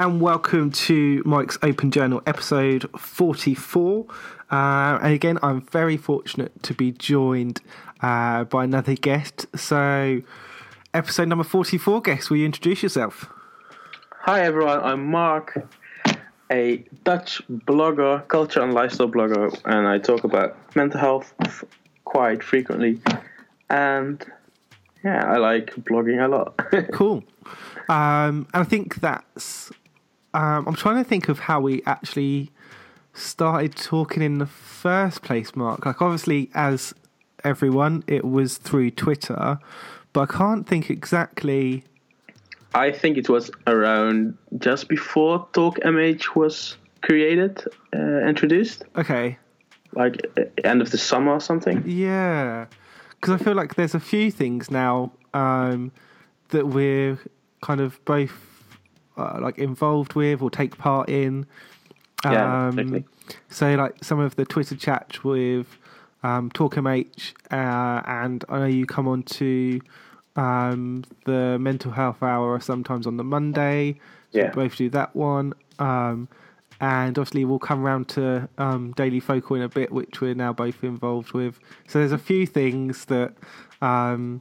And welcome to Mike's Open Journal, episode 44. Uh, and again, I'm very fortunate to be joined uh, by another guest. So, episode number 44, guest, will you introduce yourself? Hi everyone, I'm Mark, a Dutch blogger, culture and lifestyle blogger, and I talk about mental health f- quite frequently. And yeah, I like blogging a lot. Cool. Um, and I think that's. Um, I'm trying to think of how we actually started talking in the first place, Mark. Like, obviously, as everyone, it was through Twitter, but I can't think exactly. I think it was around just before Talk MH was created, uh, introduced, Okay. like uh, end of the summer or something. Yeah. Because I feel like there's a few things now um, that we're kind of both uh, like involved with or take part in. Yeah, Um, exactly. So, like some of the Twitter chats with um, TalkMH, uh, and I know you come on to um, the mental health hour sometimes on the Monday. So Yeah. we both do that one. Um, and obviously, we'll come around to um, Daily Focal in a bit, which we're now both involved with. So, there's a few things that um,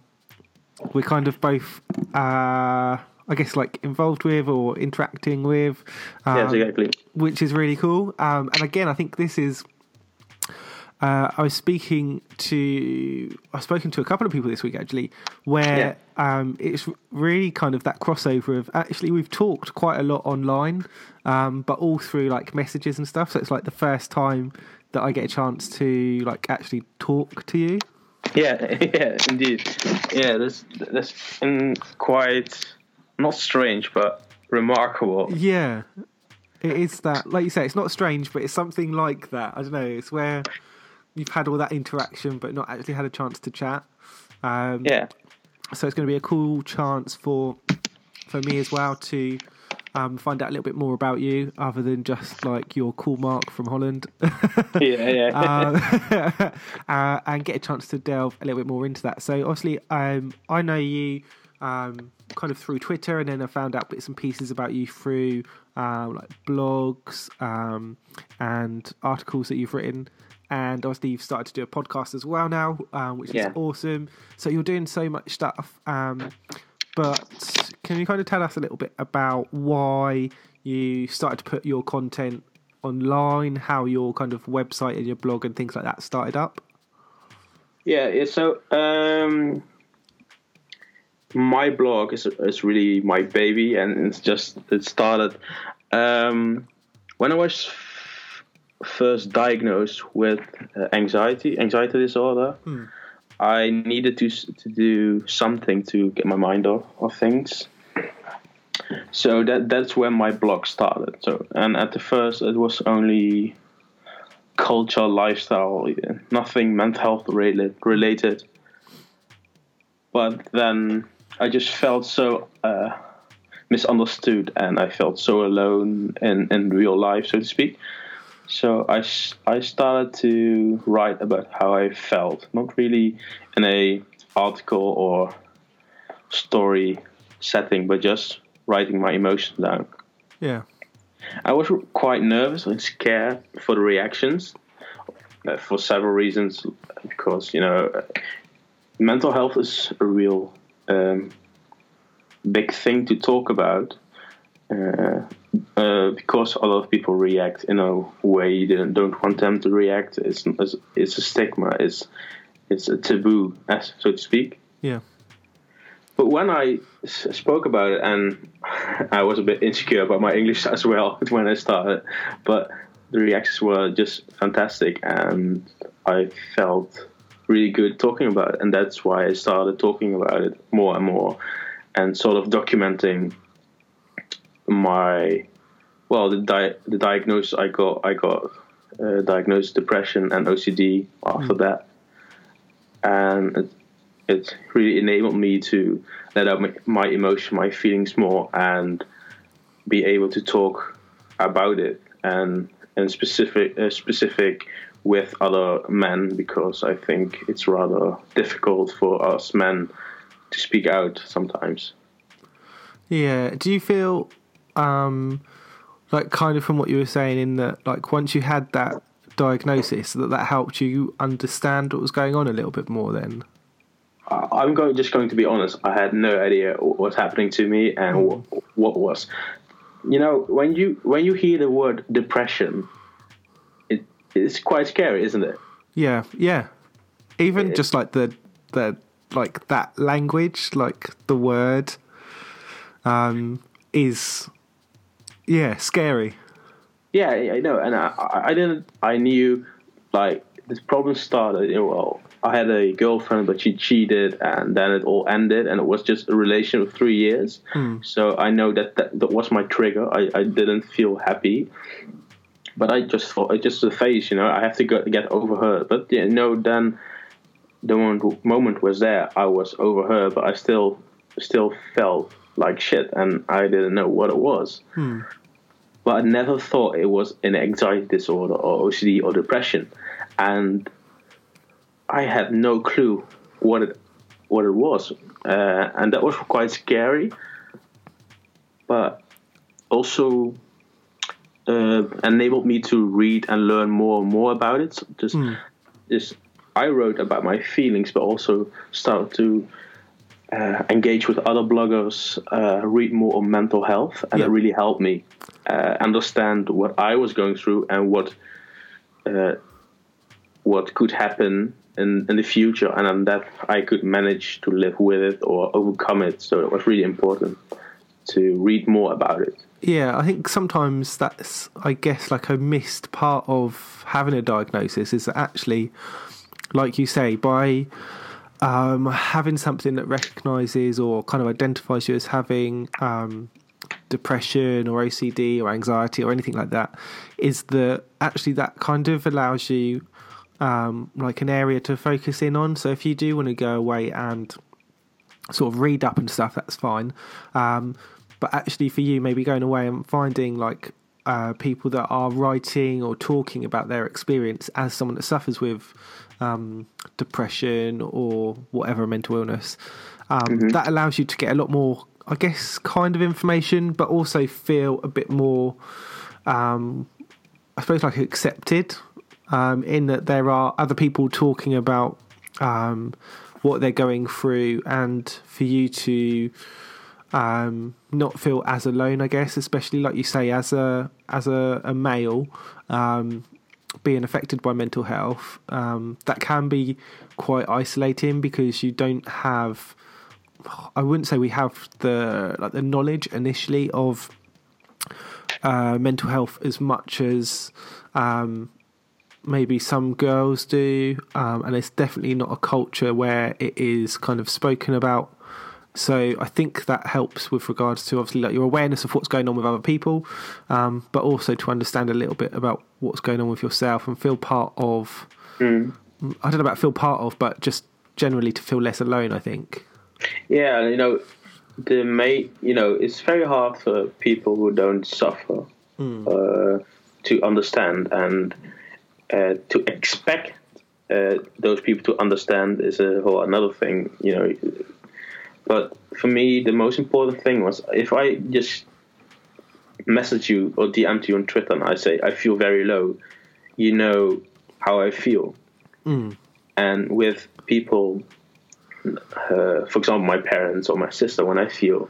we're kind of both, uh, I guess, like involved with or interacting with. Um, yes, exactly. which is really cool. Um, and again, I think this is. Uh, I was speaking to, I've spoken to a couple of people this week actually, where um, it's really kind of that crossover of actually we've talked quite a lot online, um, but all through like messages and stuff. So it's like the first time that I get a chance to like actually talk to you. Yeah, yeah, indeed. Yeah, that's that's mm, quite not strange, but remarkable. Yeah, it is that. Like you say, it's not strange, but it's something like that. I don't know. It's where you've had all that interaction, but not actually had a chance to chat. Um, Yeah, so it's going to be a cool chance for for me as well to um, find out a little bit more about you, other than just like your cool mark from Holland, yeah, yeah. uh, uh, and get a chance to delve a little bit more into that. So obviously, um, I know you um, kind of through Twitter, and then I found out bits and pieces about you through um, like blogs um, and articles that you've written. And obviously, you've started to do a podcast as well now, um, which Yeah. is awesome. So you're doing so much stuff. Um, but can you kind of tell us a little bit about why you started to put your content online, how your kind of website and your blog and things like that started up? Yeah, yeah, so um, my blog is is really my baby, and it's just it started um, when I was f- first diagnosed with uh, anxiety anxiety disorder. I needed to to do something to get my mind off of things. So that that's when my blog started. So and at the first it was only culture, lifestyle, nothing mental health related. related. But then I just felt so uh, misunderstood, and I felt so alone in, in real life, so to speak. So I I started to write about how I felt, not really in a article or story setting, but just writing my emotions down. Yeah. I was quite nervous and scared for the reactions uh, for several reasons. Because you know, mental health is a real um, big thing to talk about. Uh, uh, because a lot of people react in a way you didn't, don't want them to react. It's, it's it's a stigma. It's it's a taboo, as so to speak. Yeah. But when I spoke about it, and I was a bit insecure about my English as well when I started, but the reactions were just fantastic, and I felt really good talking about it, and that's why I started talking about it more and more, and sort of documenting my well the di- the diagnosis I got I got uh, diagnosed depression and OCD after that, and it, it really enabled me to let out my, my emotion, my feelings more, and be able to talk about it and and specific uh, specific with other men because I think it's rather difficult for us men to speak out sometimes. Yeah. Do you feel um, like kind of from what you were saying in that like once you had that diagnosis that that helped you understand what was going on a little bit more then I'm going just going to be honest. I had no idea what was happening to me and what, what was. You know, when you when you hear the word depression, it's quite scary, isn't it? yeah yeah even It- just like the the like that language like the word um is yeah scary Yeah, I know, and I, I- didn't. I knew, like, this problem started. You know, well, I had a girlfriend, but she cheated, and then it all ended, and it was just a relation of three years. So I know that, that that was my trigger. I, I didn't feel happy, but I just thought it's just a phase. You know, I have to go, get over her. But you know, then the moment moment was there. I was over her, but I still still felt like shit, and I didn't know what it was but I never thought it was an anxiety disorder or OCD or depression, and I had no clue what it what it was, uh, and that was quite scary, but also uh, enabled me to read and learn more and more about it. So just, just I wrote about my feelings, but also started to uh, engage with other bloggers, uh, read more on mental health, and Yeah. it really helped me uh, understand what I was going through and what uh, what could happen in, in the future, and then that I could manage to live with it or overcome it. So it was really important to read more about it. Yeah, I think sometimes that's, I guess, like a missed part of having a diagnosis is that actually, like you say, by um, having something that recognises or kind of identifies you as having um, depression or OCD or anxiety or anything like that, is that actually that kind of allows you um, like an area to focus in on. So if you do want to go away and sort of read up and stuff, that's fine. Um, but actually, for you, maybe going away and finding like uh, people that are writing or talking about their experience as someone that suffers with um, depression or whatever mental illness, um, that allows you to get a lot more, I guess, kind of information, but also feel a bit more, um, I suppose, like accepted. Um, in that there are other people talking about um, what they're going through, and for you to um, not feel as alone, I guess, especially like you say, as a as a, a male um, being affected by mental health, um, that can be quite isolating because you don't have. I wouldn't say we have the like the knowledge initially of uh, mental health as much as um, maybe some girls do, um, and it's definitely not a culture where it is kind of spoken about. So I think that helps with regards to obviously like your awareness of what's going on with other people, um, but also to understand a little bit about what's going on with yourself and feel part of. I don't know about feel part of, but just generally to feel less alone. I think. Yeah, you know, the main, you know, it's very hard for people who don't suffer uh, to understand and uh, to expect uh, those people to understand is a whole another thing, you know. But for me, the most important thing was if I just message you or DM to you on Twitter and I say I feel very low, you know how I feel. And with people uh, for example, my parents or my sister, when I feel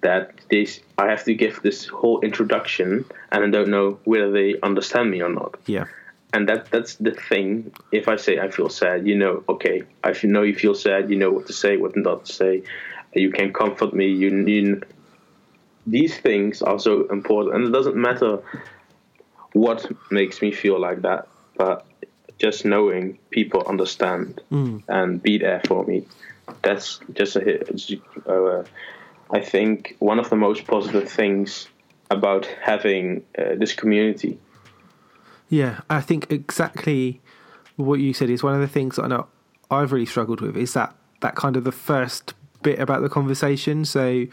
that this, I have to give this whole introduction, and I don't know whether they understand me or not. Yeah. And that that's the thing. If I say I feel sad, you know, okay, I know you feel sad. You know what to say, what not to say. You can comfort me. You, you these things are so important, and it doesn't matter what makes me feel like that, but just knowing people understand and be there for me. That's just a hit. Uh, I think one of the most positive things about having uh, this community. Yeah, I think exactly what you said is one of the things I know I've really struggled with is that that kind of the first bit about the conversation. So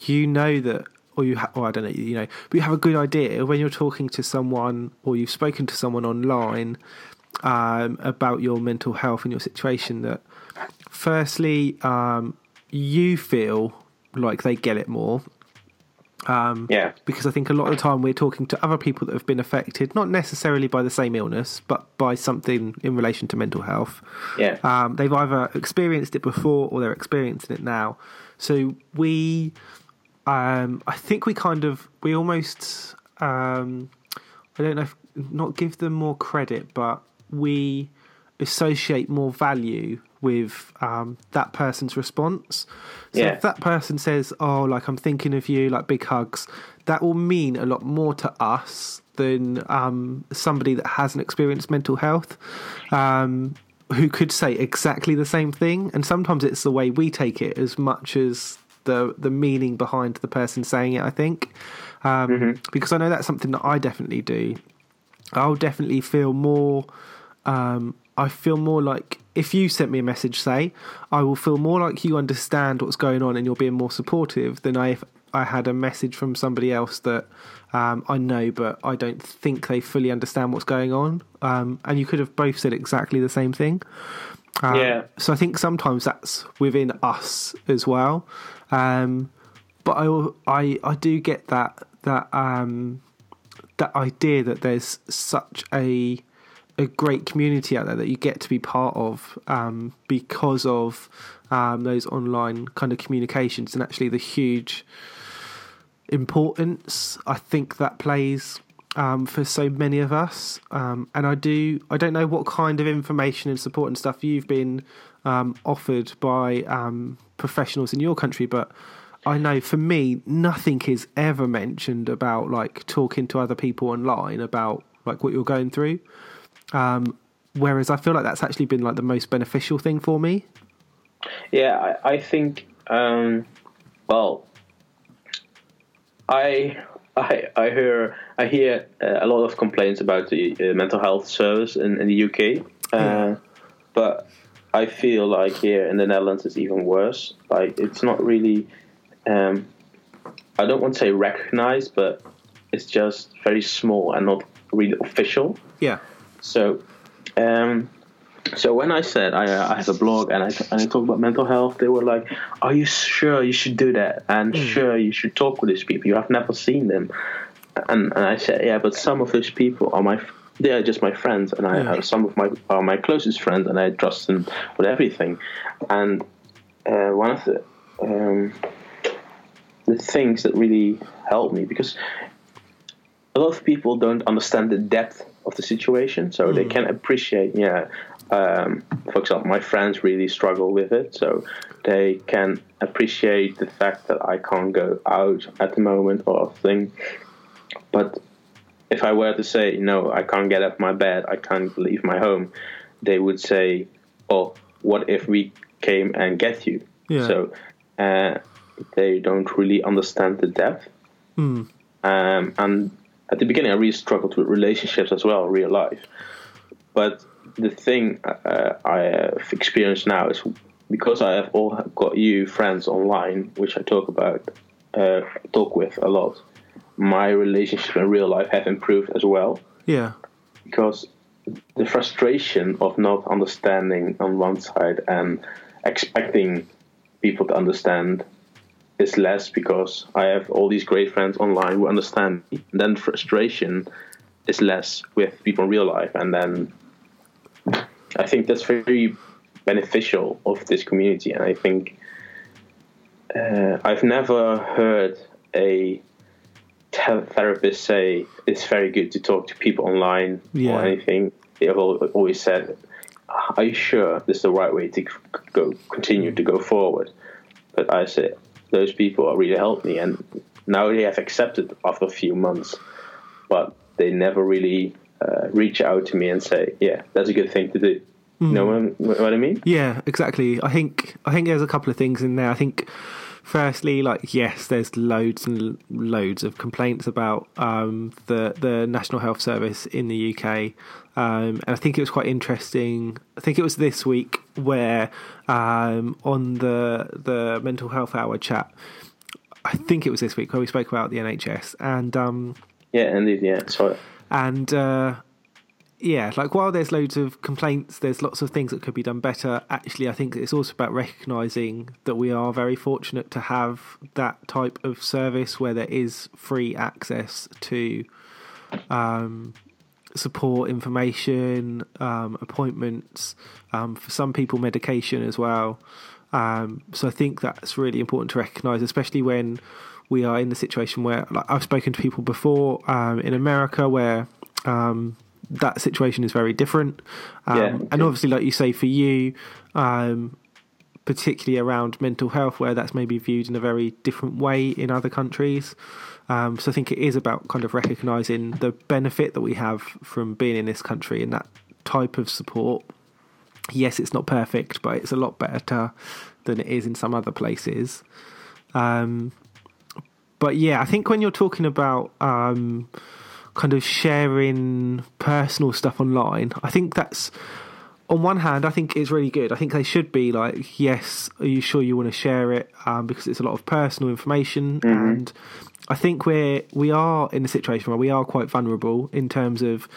you know that, or you, ha- or I don't know, you know, but you have a good idea when you're talking to someone or you've spoken to someone online um, about your mental health and your situation. That firstly, um, you feel like they get it more, Um, Yeah. because I think a lot of the time we're talking to other people that have been affected, not necessarily by the same illness, but by something in relation to mental health. Yeah. Um, they've either experienced it before or they're experiencing it now. So we, um, I think we kind of, we almost, um, I don't know, if, not give them more credit, but we associate more value with um, that person's response. So Yeah. if that person says, "Oh, like I'm thinking of you," like big hugs, that will mean a lot more to us than um, somebody that hasn't experienced mental health. Um, who could say exactly the same thing, and sometimes it's the way we take it as much as the the meaning behind the person saying it. I think um, because I know that's something that I definitely do. I'll definitely feel more. Um, I feel more like if you sent me a message, say, I will feel more like you understand what's going on and you're being more supportive than I if I had a message from somebody else that um, I know, but I don't think they fully understand what's going on. Um, and you could have both said exactly the same thing. Um, Yeah. So I think sometimes that's within us as well. Um, but I, I, I do get that that um, that idea that there's such a a great community out there that you get to be part of um, because of um, those online kind of communications and actually the huge importance I think that plays um, for so many of us. Um, and I do I don't know what kind of information and support and stuff you've been um, offered by um, professionals in your country, but I know for me nothing is ever mentioned about like talking to other people online about like what you're going through. Um, whereas I feel like that's actually been like the most beneficial thing for me. Yeah, I, I think. Um, well, I I I hear I hear uh, a lot of complaints about the uh, mental health service in, in the UK, uh, Yeah. but I feel like here in the Netherlands it's even worse. Like it's not really. Um, I don't want to say recognized, but it's just very small and not really official. Yeah. So, um, so when I said I, uh, I have a blog and I and I talk about mental health, they were like, "Are you sure you should do that? And sure you should talk with these people. You have never seen them." And and I said, "Yeah, but some of those people are my." They are just my friends, and I Yeah. have some of my are my closest friends, and I trust them with everything. And uh, one of the um, the things that really helped me because a lot of people don't understand the depth of the situation, so they can appreciate. Yeah, um, for example, my friends really struggle with it, so they can appreciate the fact that I can't go out at the moment or thing. But if I were to say no, I can't get up my bed, I can't leave my home, they would say, "Oh, what if we came and get you?" Yeah. So uh, they don't really understand the depth. Um, and at the beginning, I really struggled with relationships as well, real life. But the thing uh, I have experienced now is because I have all got you friends online, which I talk about, uh, talk with a lot. My relationships in real life have improved as well Yeah. because the frustration of not understanding on one side and expecting people to understand is less because I have all these great friends online who understand me. And then frustration is less with people in real life. And then I think that's very beneficial of this community. And I think uh, I've never heard a te- therapist say it's very good to talk to people online Yeah. or anything. They have always said, "Are you sure this is the right way to go continue to go forward?" But I said those people really helped me, and now they have accepted after a few months, but they never really uh, reach out to me and say, "Yeah, that's a good thing to do." You know what, what I mean? Yeah, exactly. I think I think there's a couple of things in there. I think firstly, like yes, there's loads and loads of complaints about um, the the National Health Service in the UK, um, and I think it was quite interesting. I think it was this week where um, on the the mental health hour chat. I think it was this week where we spoke about the NHS and um, Yeah, indeed. Yeah. So and uh, yeah, like while there's loads of complaints, there's lots of things that could be done better. Actually, I think it's also about recognizing that we are very fortunate to have that type of service where there is free access to um, support, information, um, appointments, um, for some people, medication as well. Um, so I think that's really important to recognize, especially when we are in the situation where, like, I've spoken to people before um, in America where um, that situation is very different. Um, Yeah. And obviously, like you say, for you, um, particularly around mental health, where that's maybe viewed in a very different way in other countries. Um, so I think it is about kind of recognizing the benefit that we have from being in this country and that type of support. Yes, it's not perfect, but it's a lot better than it is in some other places. Um, but yeah, I think when you're talking about um, kind of sharing personal stuff online, I think that's on one hand, I think it's really good. I think they should be like, yes, are you sure you want to share it? Um, because it's a lot of personal information, and I think we're we are in a situation where we are quite vulnerable in terms of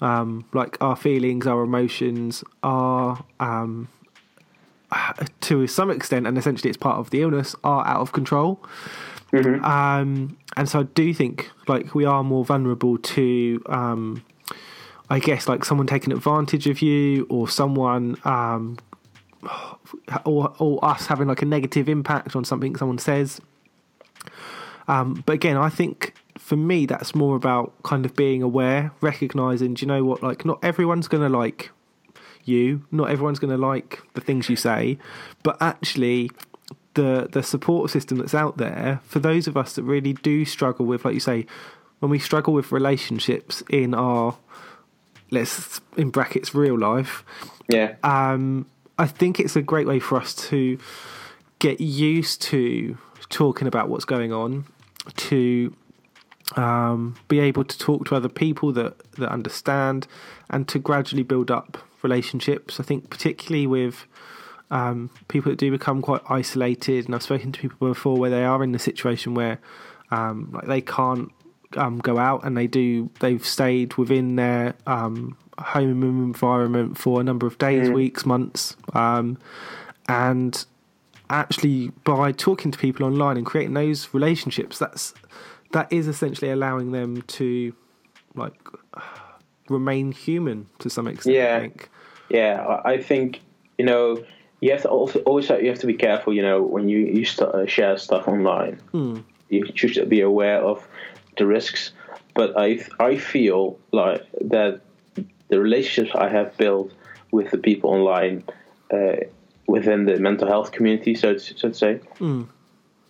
um, like our feelings, our emotions, are um, to some extent, and essentially it's part of the illness, are out of control. Um, and so I do think like we are more vulnerable to, um, I guess, like someone taking advantage of you or someone, um, or, or us having like a negative impact on something someone says. Um, but again, I think for me, that's more about kind of being aware, recognizing, do you know what, like, not everyone's going to like you, not everyone's going to like the things you say, but actually, the the support system that's out there for those of us that really do struggle with, like you say, when we struggle with relationships in our let's in brackets real life, Yeah. um, I think it's a great way for us to get used to talking about what's going on, to um, be able to talk to other people that, that understand, and to gradually build up relationships. I think, particularly with um, people that do become quite isolated, and I've spoken to people before where they are in the situation where um, like they can't um, go out and they do they've stayed within their um, home environment for a number of days, weeks, months, um, and actually by talking to people online and creating those relationships, that's that is essentially allowing them to like remain human to some extent. Yeah. I think. Yeah, I think you know you have to also always you have to be careful. You know when you you st- uh, share stuff online, you should be aware of the risks. But I I feel like that the relationships I have built with the people online uh, within the mental health community, so to, so to say,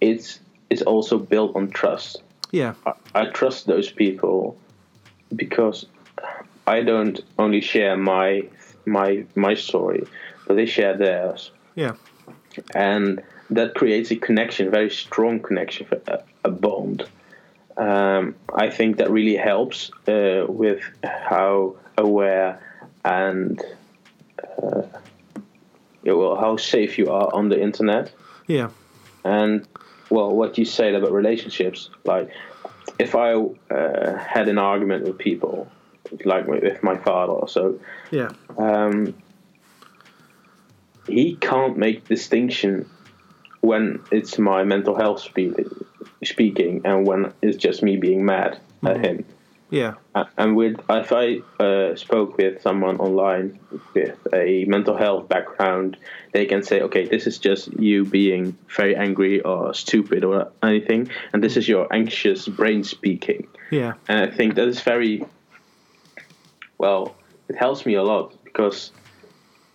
it's it's also built on trust. Yeah. I, I trust those people because I don't only share my my my story, but they share theirs, Yeah. and that creates a connection, very strong connection, a, a bond. Um, I think that really helps uh, with how aware and uh, yeah, well, how safe you are on the internet Yeah. and well what you said about relationships like if i uh, had an argument with people like with my father or so Yeah. um, he can't make distinction when it's my mental health spe- speaking and when it's just me being mad at him Yeah. uh, and with if I uh, spoke with someone online with a mental health background, they can say, okay, this is just you being very angry or stupid or anything, and this is your anxious brain speaking. Yeah. And I think that is very well. It helps me a lot because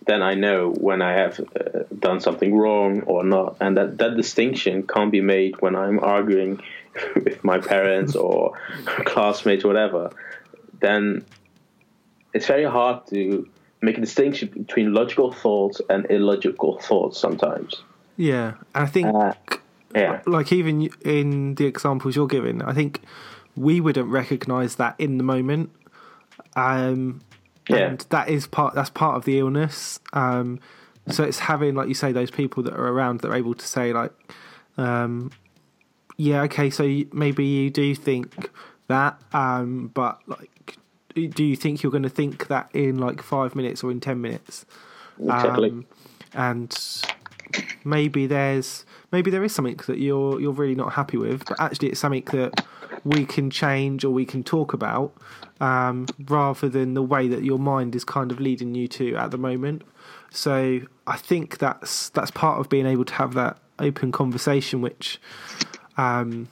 then I know when I have uh, done something wrong or not, and that that distinction can't be made when I'm arguing with my parents or classmates, or whatever. Then it's very hard to make a distinction between logical thoughts and illogical thoughts sometimes. Yeah. And I think Uh, yeah, like even in the examples you're giving, I think we wouldn't recognise that in the moment. Um, Yeah. and that is part. That's part of the illness. Um, so it's having, like you say, those people that are around that are able to say, like, um, yeah, okay, so you, maybe you do think that, um, but like, do you think you're going to think that in like five minutes or in ten minutes? Exactly. Um, and maybe there's maybe there is something that you're you're really not happy with, but actually it's something that we can change or we can talk about, um, rather than the way that your mind is kind of leading you to at the moment. So I think that's that's part of being able to have that open conversation, which um,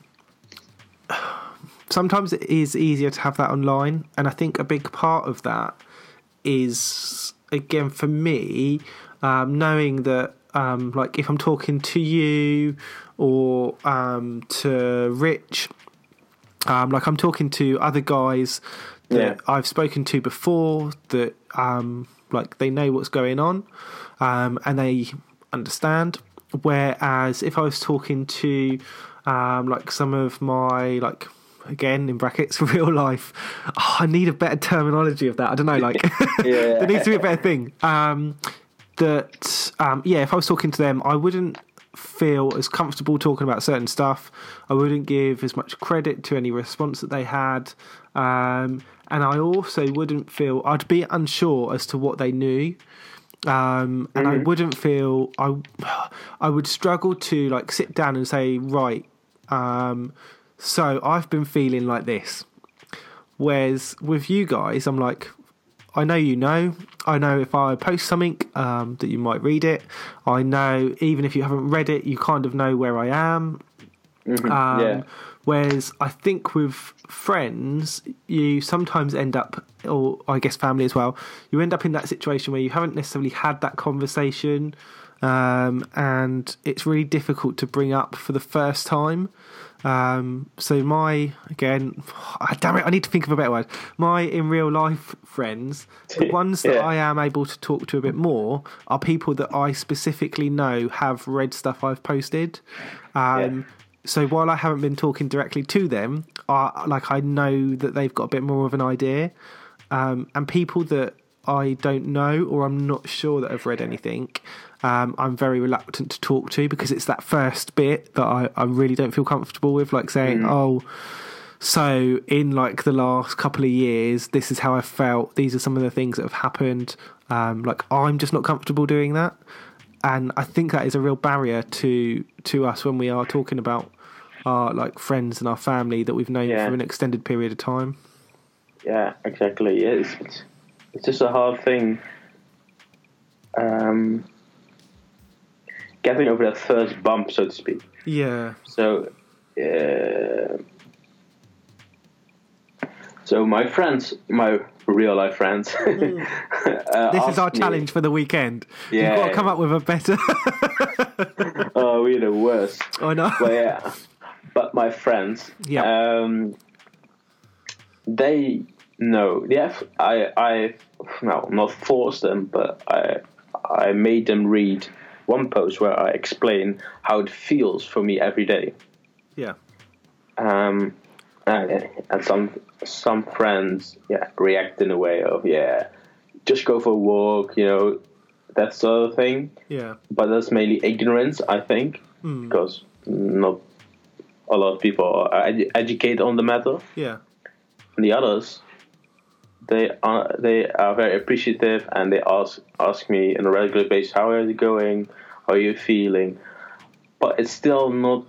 sometimes it is easier to have that online, and I think a big part of that is again for me um, knowing that um, like if I'm talking to you or um, to Rich, um, like I'm talking to other guys that Yeah. I've spoken to before that um, like they know what's going on um, and they understand. Whereas if I was talking to um, like some of my like again in brackets real life, oh, I need a better terminology of that. I don't know, like Yeah. there needs to be a better thing. Um, that um, yeah, if I was talking to them, I wouldn't feel as comfortable talking about certain stuff. I wouldn't give as much credit to any response that they had, um, and I also wouldn't feel I'd be unsure as to what they knew. Um, and I wouldn't feel I, I would struggle to like sit down and say right. Um, so I've been feeling like this. Whereas with you guys, I'm like, I know you know. I know if I post something um, that you might read it. I know even if you haven't read it, you kind of know where I am. Um, yeah. Whereas I think with friends, you sometimes end up, or I guess family as well, you end up in that situation where you haven't necessarily had that conversation, um, and it's really difficult to bring up for the first time. Um, so my again, ah, damn it, I need to think of a better word. My in real life friends, the ones that Yeah. I am able to talk to a bit more, are people that I specifically know have read stuff I've posted. Um, So while I haven't been talking directly to them, I, like I know that they've got a bit more of an idea. Um, and people that I don't know or I'm not sure that have read anything, um, I'm very reluctant to talk to because it's that first bit that I, I really don't feel comfortable with, like saying, "Oh, so in like the last couple of years, this is how I felt. These are some of the things that have happened. Um, like I'm just not comfortable doing that." and I think that is a real barrier to to us when we are talking about our like friends and our family that we've known Yeah. for an extended period of time. Yeah, exactly. It's, it's, it's just a hard thing. Um, getting over that first bump, so to speak. Yeah, So, uh, so my friends, my real life friends, uh, Mm. this is our me- challenge for the weekend. Yeah. You've got to come up with a better. Oh, we're the worst. I know. But yeah, but my friends, Yeah. um, they know. Yeah, I, I, no, not forced them, but I, I made them read one post where I explain how it feels for me every day. Yeah, Um, and, and some some friends, yeah, react in a way of yeah, just go for a walk, you know, that sort of thing yeah, but that's mainly ignorance, I think, Hmm. because not a lot of people are edu- educated on the matter. yeah, And the others, they are they are very appreciative and they ask ask me on a regular basis, "How are you going? How are you feeling?" But it's still not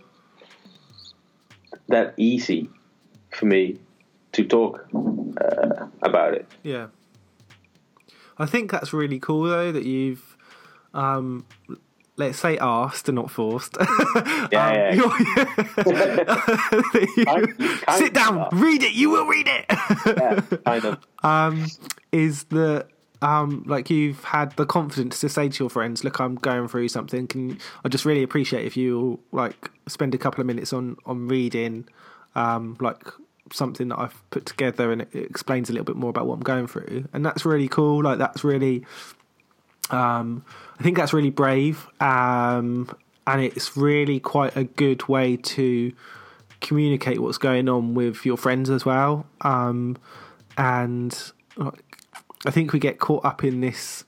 that easy for me to talk uh, about it. yeah. I think that's really cool though that you've, um, let's say, asked and not forced. Yeah, Um, yeah. you're- You- Kind- sit down, of. read it. You will read it. Yeah, kind of. um, is that um, like you've had the confidence to say to your friends, "Look, I'm going through something. Can I just really appreciate if you like spend a couple of minutes on on reading, um, like something that I've put together and it, it explains a little bit more about what I'm going through." And that's really cool. Like that's really, um, I think that's really brave. Um, and it's really quite a good way to communicate what's going on with your friends as well. Um, and I think we get caught up in this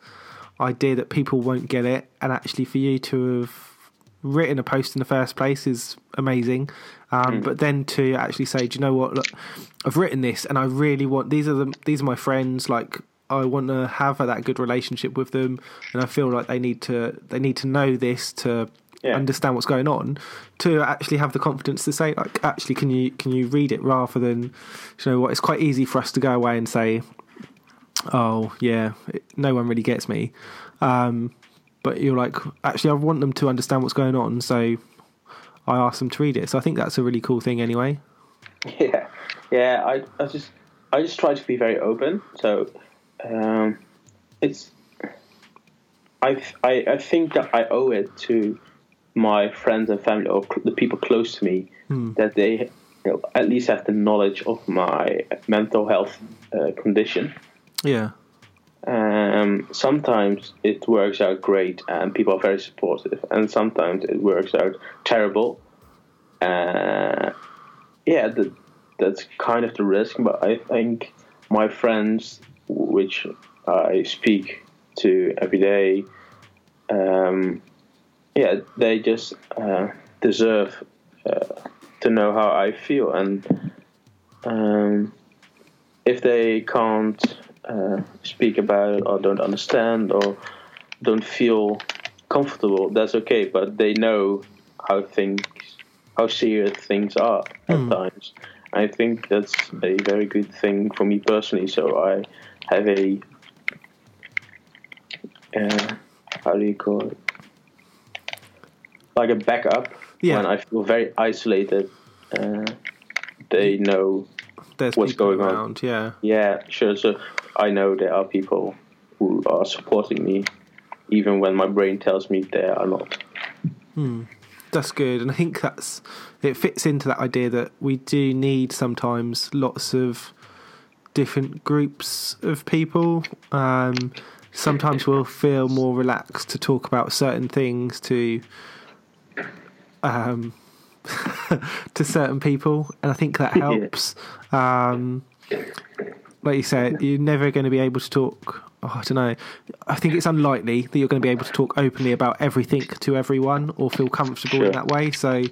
idea that people won't get it, and actually, for you to have written a post in the first place is amazing. Um, But then to actually say, do you know what? Look, I've written this, and I really want these are the these are my friends. Like I want to have that good relationship with them, and I feel like they need to they need to know this to Yeah. understand what's going on. To actually have the confidence to say, like, actually, can you can you read it rather than, you know what? It's quite easy for us to go away and say, oh yeah, it, no one really gets me. Um, but you're like, actually, I want them to understand what's going on, so I ask them to read it. So I think that's a really cool thing, anyway. Yeah, yeah. I, I just I just try to be very open. So um, it's I, I I think that I owe it to my friends and family or cl- the people close to me that they you know, at least have the knowledge of my mental health uh, condition. Yeah, Um, sometimes it works out great and people are very supportive, and sometimes it works out terrible. Uh, yeah, that, that's kind of the risk, but I think my friends, which I speak to every day, um, yeah, they just uh, deserve uh, to know how I feel, and um, if they can't uh, speak about it or don't understand or don't feel comfortable, that's okay. But they know how things, how serious things are at times. I think that's a very good thing for me personally. So I have a, uh, how do you call it? Like a backup Yeah. when I feel very isolated. Uh, they know there's What's going on? Yeah, yeah, sure. So I know there are people who are supporting me, even when my brain tells me they are not. Hmm. that's good, and I think that's it fits into that idea that we do need sometimes lots of different groups of people. Um, sometimes we'll feel more relaxed to talk about certain things to um, to certain people, and I think that helps. Um, like you said, you're never going to be able to talk. Oh, I don't know. I think it's unlikely that you're going to be able to talk openly about everything to everyone or feel comfortable in that way. So,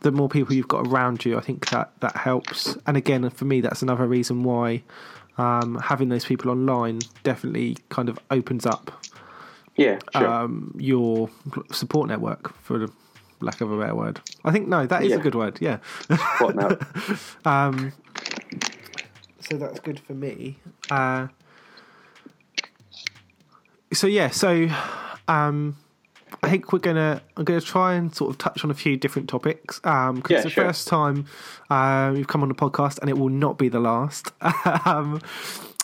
the more people you've got around you, I think that that helps. And again, for me, that's another reason why um, having those people online definitely kind of opens up Yeah, sure. um, your support network, for the lack of a better word. I think no, that is a good word. Yeah. what now? Um, so that's good for me. Uh, so yeah, so um, I think we're gonna I'm gonna try and sort of touch on a few different topics because Yeah, it's the sure. first time uh, you've come on the podcast and it will not be the last. um,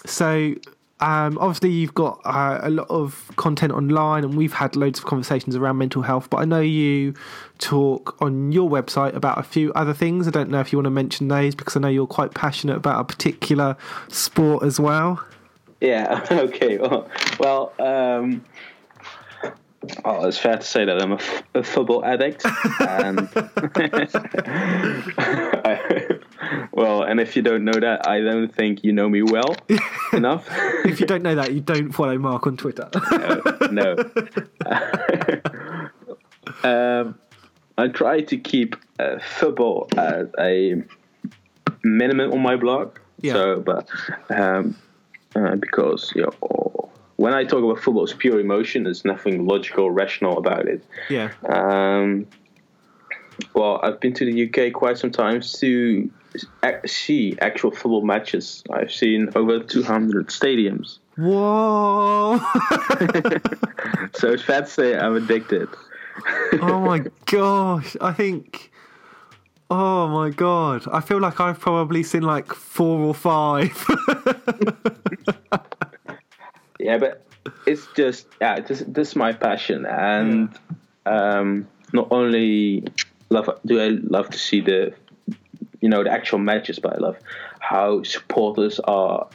so. Um, obviously, you've got uh, a lot of content online, and we've had loads of conversations around mental health. But I know you talk on your website about a few other things. I don't know if you want to mention those because I know you're quite passionate about a particular sport as well. Yeah. Okay. Well, um, well, it's fair to say that I'm a, f- a football addict, and well, and if you don't know that, I don't think you know me well enough. If you don't know that, you don't follow Mark on Twitter. no. um, I try to keep uh, football as a minimum on my blog. Yeah. So, but um, uh, because you know, when I talk about football, it's pure emotion. There's nothing logical, or rational about it. yeah, Um, well, I've been to the UK quite some times to see actual football matches. I've seen over 200 stadiums. whoa! So it's fair to say I'm addicted. oh my gosh! I think. Oh my god! I feel like I've probably seen like four or five. Yeah, but it's just yeah, this this is my passion, and um, not only love do I love to see the you know the actual matches, but I love how supporters are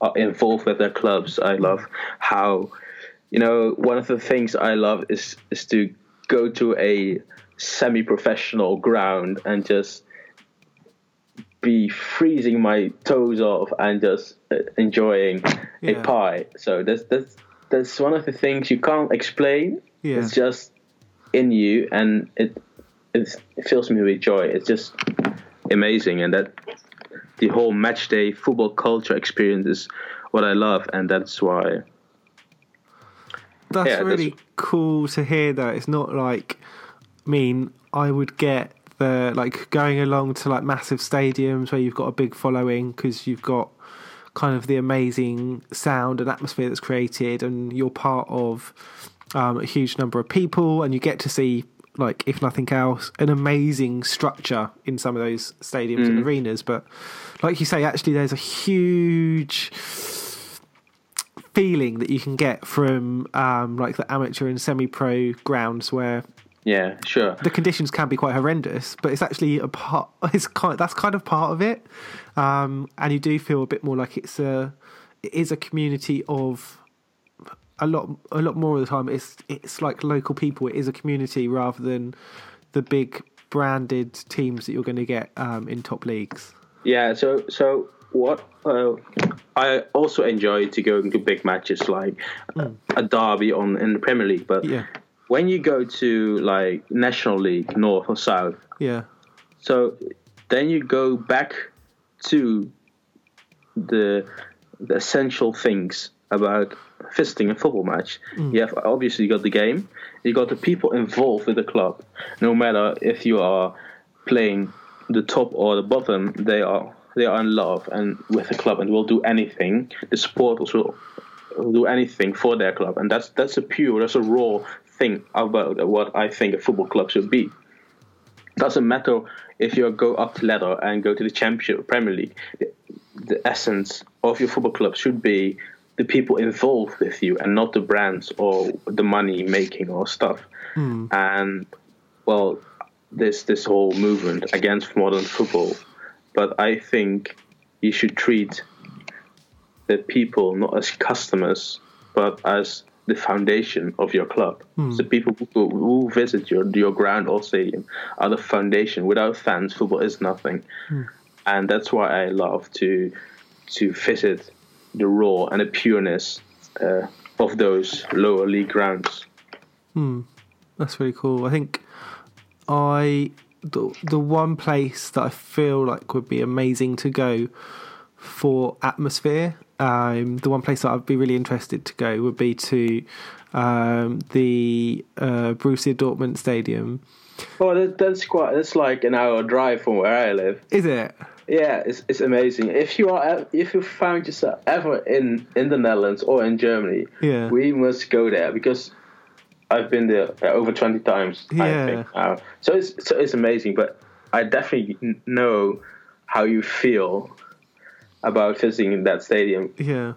are involved with their clubs. I love how you know one of the things I love is is to go to a semi-professional ground and just be freezing my toes off and just uh, enjoying Yeah. a pie. So that's that's that's one of the things you can't explain. Yeah. It's just in you, and it it, it fills me with joy. It's just amazing, and that the whole match day football culture experience is what I love, and that's why. That's Yeah, that's- really cool to hear. That it's not like, I mean, I would get the like going along to like massive stadiums where you've got a big following because you've got kind of the amazing sound and atmosphere that's created, and you're part of um, a huge number of people, and you get to see like if nothing else an amazing structure in some of those stadiums and arenas but like you say actually there's a huge feeling that you can get from um, like the amateur and semi-pro grounds where Yeah, sure. the conditions can be quite horrendous, but it's actually a part. It's kind. That's kind of part of it, um, and you do feel a bit more like it's a. It is a community of a lot. A lot more of the time, it's it's like local people. It is a community rather than the big branded teams that you're going to get um, in top leagues. Yeah, so so what uh, I also enjoy to go into big matches like a derby on in the Premier League, but Yeah, when you go to like National League, North or South, yeah, so then you go back to the the essential things about visiting a football match. Mm. You have obviously got the game, you got the people involved with the club. No matter if you are playing the top or the bottom, they are they are in love and with the club and will do anything. The supporters will, will do anything for their club, and that's that's a pure, that's a raw thing about what I think a football club should be doesn't matter if you go up the ladder and go to the championship or Premier League. The, the essence of your football club should be the people involved with you and not the brands or the money making or stuff. Hmm. And well, this this whole movement against modern football, but I think you should treat the people not as customers but as the foundation of your club. Hmm. The people who, who visit your your ground or stadium are the foundation. Without fans, football is nothing, hmm. and that's why I love to to visit the raw and the pureness uh, of those lower league grounds. Hmm, that's really cool. I think I the the one place that I feel like would be amazing to go for atmosphere. Um, the one place that I'd be really interested to go would be to um, the uh, Borussia Dortmund Stadium. Oh, that's quite. That's like an hour drive from where I live. Is it? Yeah, it's, it's amazing. If you are if you found yourself ever in in the Netherlands or in Germany, Yeah. we must go there because I've been there uh, over twenty times. I Yeah. think now. So it's so it's amazing. But I definitely know how you feel about visiting that stadium. Yeah.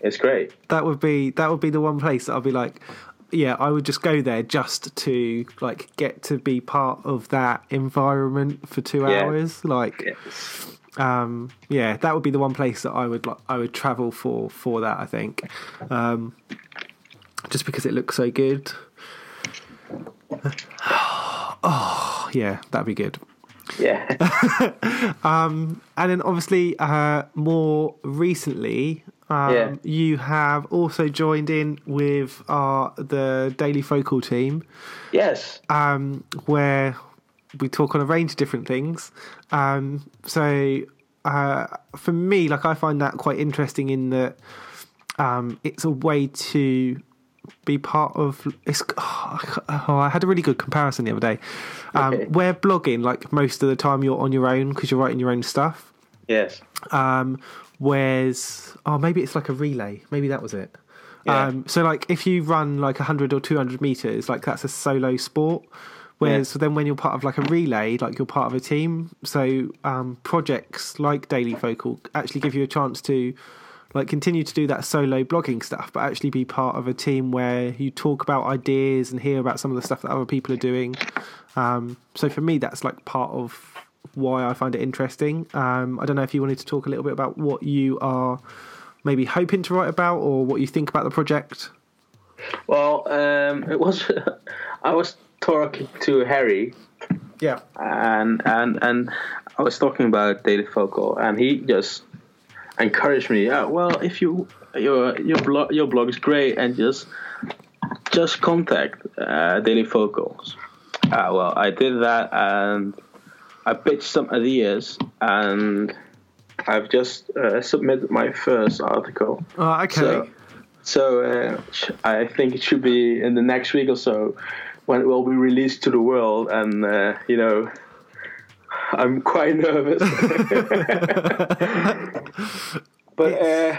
It's great. That would be that would be the one place that I'd be like, yeah, I would just go there just to like get to be part of that environment for two Yeah. hours. Like, Yes. um, yeah, that would be the one place that I would like I would travel for for that. I think, um, just because it looks so good. oh yeah, that'd be good. Yeah. um, And then obviously, uh, more recently, um, Yeah. you have also joined in with our the Daily Focal team, yes. um, where we talk on a range of different things. Um, so uh, for me, like I find that quite interesting in that um, it's a way to be part of. It's, oh, I had a really good comparison the other day. Um, Okay. Where blogging, like most of the time, you're on your own because you're writing your own stuff. Yes. Um, whereas, oh, maybe it's like a relay. Maybe that was it. Yeah. Um, so like if you run like 100 or 200 meters, like that's a solo sport. Whereas then when you're part of like a relay, like you're part of a team. So um, projects like Daily Focal actually give you a chance to like continue to do that solo blogging stuff, but actually be part of a team where you talk about ideas and hear about some of the stuff that other people are doing. Um, so for me, that's like part of why I find it interesting. Um, I don't know if you wanted to talk a little bit about what you are maybe hoping to write about or what you think about the project. Well, um, it was. I was talking to Harry Yeah. and and and I was talking about Daily Focal, and he just encouraged me. Yeah, well, if you your your blog your blog is great, and just just contact uh, Daily Vocals. Uh, well, I did that and I pitched some ideas and I've just uh, submitted my first article. Oh, okay. So, so uh, I think it should be in the next week or so when it will be released to the world, and uh, you know, I'm quite nervous. but uh,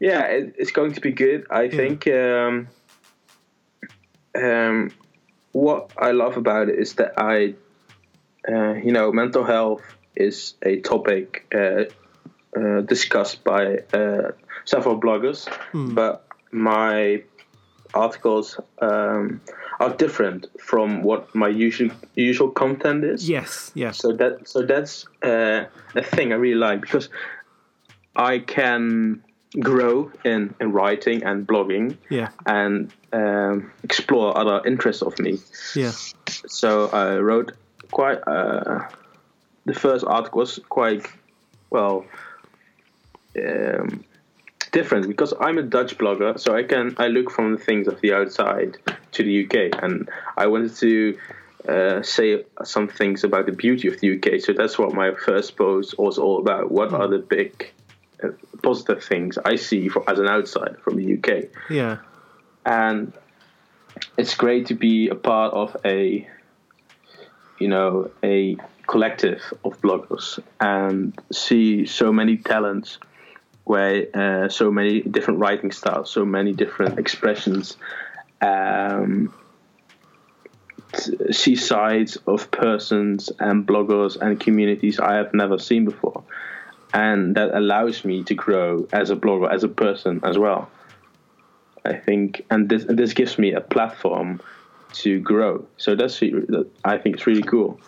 yeah, it, it's going to be good. I think. Um, um, what I love about it is that I, uh, you know, mental health is a topic uh, uh, discussed by uh, several bloggers, but my articles um, are different from what my usual usual content is. yes, yes. So that so that's uh, a thing I really like because I can grow in, in writing and blogging Yeah, and um, explore other interests of me. yeah. So I wrote quite. Uh, the first article was quite well um, different because I'm a Dutch blogger, so I can I look from the things of the outside to the UK, and I wanted to. Uh, say some things about the beauty of the UK. So that's what my first post was all about. What are the big uh, positive things I see for, as an outsider from the UK? Yeah, and it's great to be a part of a you know a collective of bloggers and see so many talents where uh, so many different writing styles so many different expressions um, see sides of persons and bloggers and communities I have never seen before. And that allows me to grow as a blogger as a person as well. I think, and this this gives me a platform to grow. So that's I think it's really cool.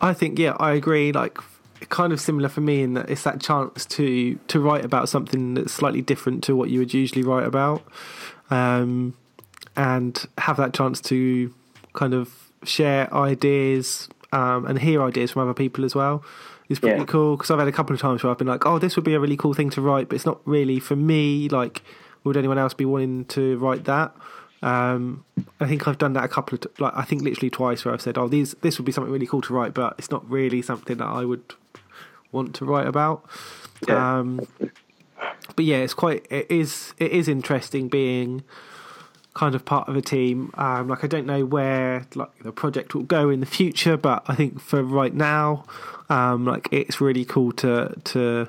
I think yeah, I agree. Like, kind of similar for me in that it's that chance to to write about something that's slightly different to what you would usually write about, um, and have that chance to kind of share ideas um, and hear ideas from other people as well. It's pretty Yeah. cool because I've had a couple of times where I've been like, "Oh, this would be a really cool thing to write," but it's not really for me. Like, would anyone else be wanting to write that? Um, I think I've done that a couple of t- like I think literally twice where I've said, "Oh, these this would be something really cool to write," but it's not really something that I would want to write about. Yeah. Um, but yeah, it's quite it is it is interesting being kind of part of a team. Um, like I don't know where like the project will go in the future, but I think for right now, um, like it's really cool to to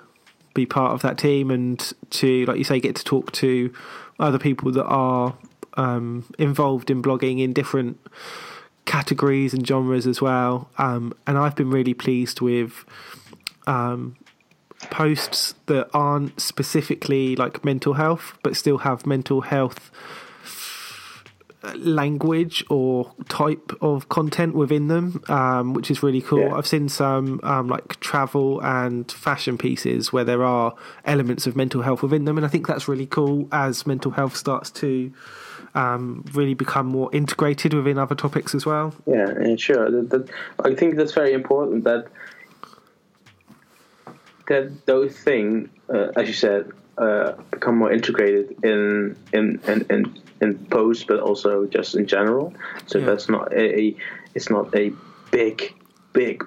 be part of that team and to like you say get to talk to other people that are um, involved in blogging in different categories and genres as well. Um, and I've been really pleased with um, posts that aren't specifically like mental health, but still have mental health language or type of content within them, um, which is really cool. Yeah. I've seen some um, like travel and fashion pieces where there are elements of mental health within them, and I think that's really cool as mental health starts to um, really become more integrated within other topics as well. Yeah, and sure. That, that, I think that's very important that that those things, uh, as you said, uh, become more integrated in in in in, in post, but also just in general. So Yeah. that's not a, it's not a big big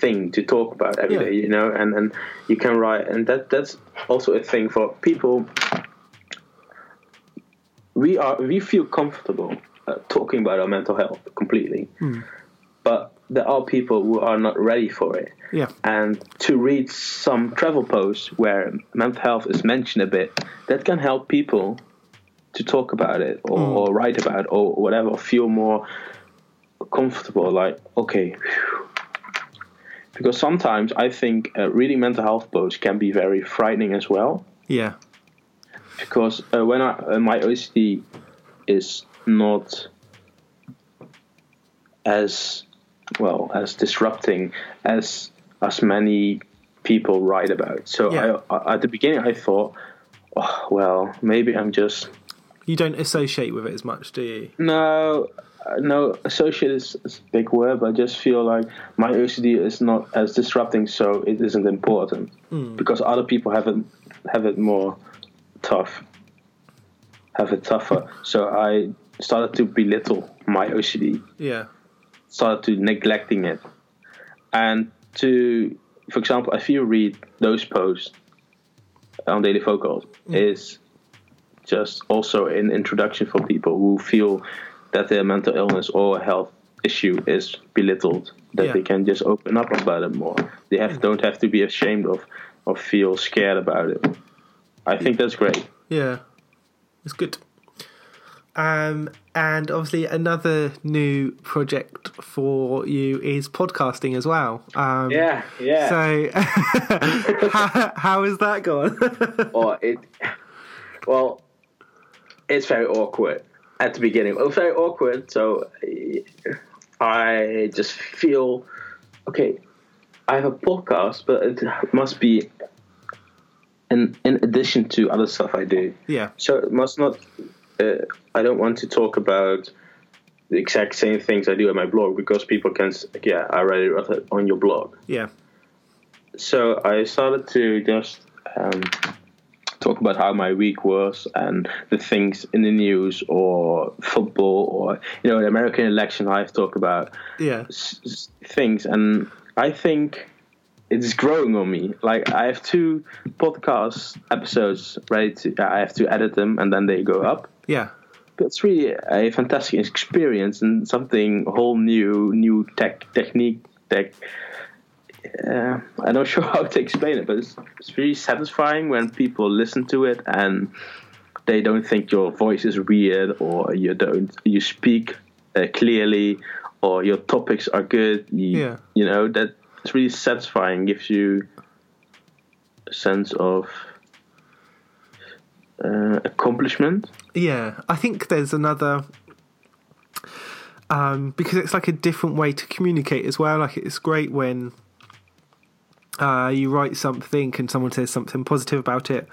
thing to talk about every Yeah. day, you know. And and you can write, and that that's also a thing for people. We are we feel comfortable uh, talking about our mental health completely, but there are people who are not ready for it. Yeah, And to read some travel posts where mental health is mentioned a bit, that can help people to talk about it or, or write about it or whatever, feel more comfortable. Like, okay. Because sometimes I think uh, reading mental health posts can be very frightening as well yeah, because uh, when I, uh, my OCD is not as well as disrupting as as many people write about. So Yeah. I, I, at the beginning, I thought, oh, well, maybe I'm just you don't associate with it as much, do you? no. No, associate is, is a big word, but I just feel like my OCD is not as disrupting, so it isn't important because other people have it have it more tough. have it tougher. So I started to belittle my OCD, Yeah. started to neglecting it, and to, for example, if you read those posts on Daily Focus, mm. is just also an introduction for people who feel that their mental illness or health issue is belittled, that Yeah. they can just open up about it more. They have mm. don't have to be ashamed of or feel scared about it. I think that's great. Yeah, it's good. Um, and obviously, another new project for you is podcasting as well. Um, Yeah, yeah. So, how, how has that gone? it well it's very awkward at the beginning it was very awkward so i just feel okay i have a podcast but it must be in in addition to other stuff i do. Yeah, so it must not uh, i don't want to talk about the exact same things i do on my blog because people can yeah i already wrote it on your blog. Yeah, so I started to just um, talk about how my week was and the things in the news or football or you know the American election. I've talked about yeah, s- s- things, and I think it's growing on me. Like I have two podcast episodes ready to. I have to edit them, and then they go up. yeah, But it's really a fantastic experience and something whole new, new tech technique. Tech. Uh, I'm not sure how to explain it, but it's, it's really satisfying when people listen to it and they don't think your voice is weird or you don't you speak uh, clearly or your topics are good. You, Yeah. you know that it's really satisfying. Gives you a sense of uh, accomplishment. yeah. I think there's another. Um, because it's like a different way to communicate as well. Like it's great when uh, you write something and someone says something positive about it.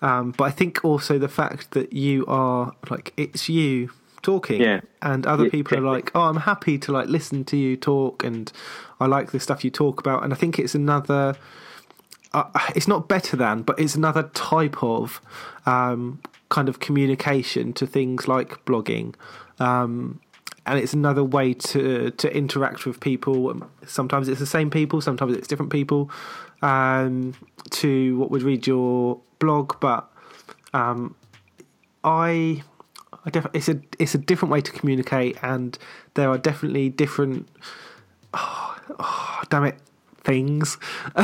Um, but I think also the fact that you are like it's you talking, Yeah. and other Yeah, people are like, "Oh, I'm happy to like listen to you talk," and I like the stuff you talk about. And I think it's another. Uh, it's not better than, but it's another type of um, kind of communication to things like blogging. Um, and it's another way to to interact with people. Sometimes it's the same people, sometimes it's different people. Um, to what would read your blog, but um, I def- it's a it's a different way to communicate, and there are definitely different. Oh, oh, damn it! Things,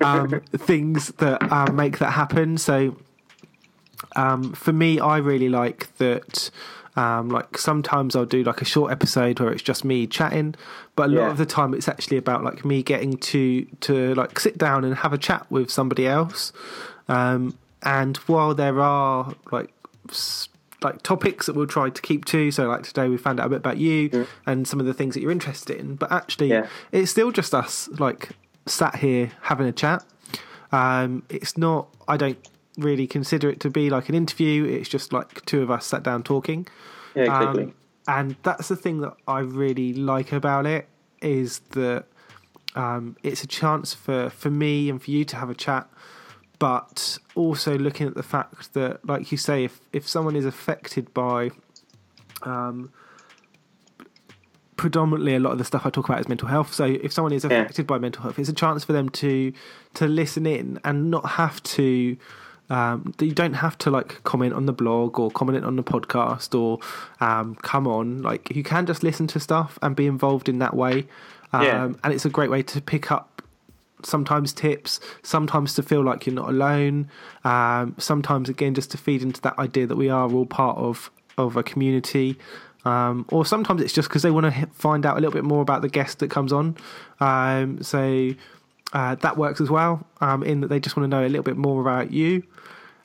um, things that um, make that happen. So, um, for me, I really like that. Um, like sometimes I'll do like a short episode where it's just me chatting, but a lot Yeah. of the time it's actually about like me getting to to like sit down and have a chat with somebody else. Um, and while there are like s- like topics that we'll try to keep to, so like today we found out a bit about you and some of the things that you're interested in, but actually Yeah. it's still just us like sat here having a chat. Um, it's not. I don't really consider it to be like an interview. It's just like two of us sat down talking. Yeah, exactly. Um, and that's the thing that I really like about it is that um, it's a chance for, for me and for you to have a chat, but also looking at the fact that, like you say, if, if someone is affected by um, predominantly a lot of the stuff I talk about is mental health. So if someone is affected by mental health, it's a chance for them to to listen in and not have to. Um, you don't have to like comment on the blog or comment on the podcast or um, come on. Like you can just listen to stuff and be involved in that way. Um, Yeah. And it's a great way to pick up sometimes tips, sometimes to feel like you're not alone, um, sometimes again just to feed into that idea that we are all part of of a community. Um, or sometimes it's just because they want to find out a little bit more about the guest that comes on. Um, so uh, that works as well, um, in that they just want to know a little bit more about you.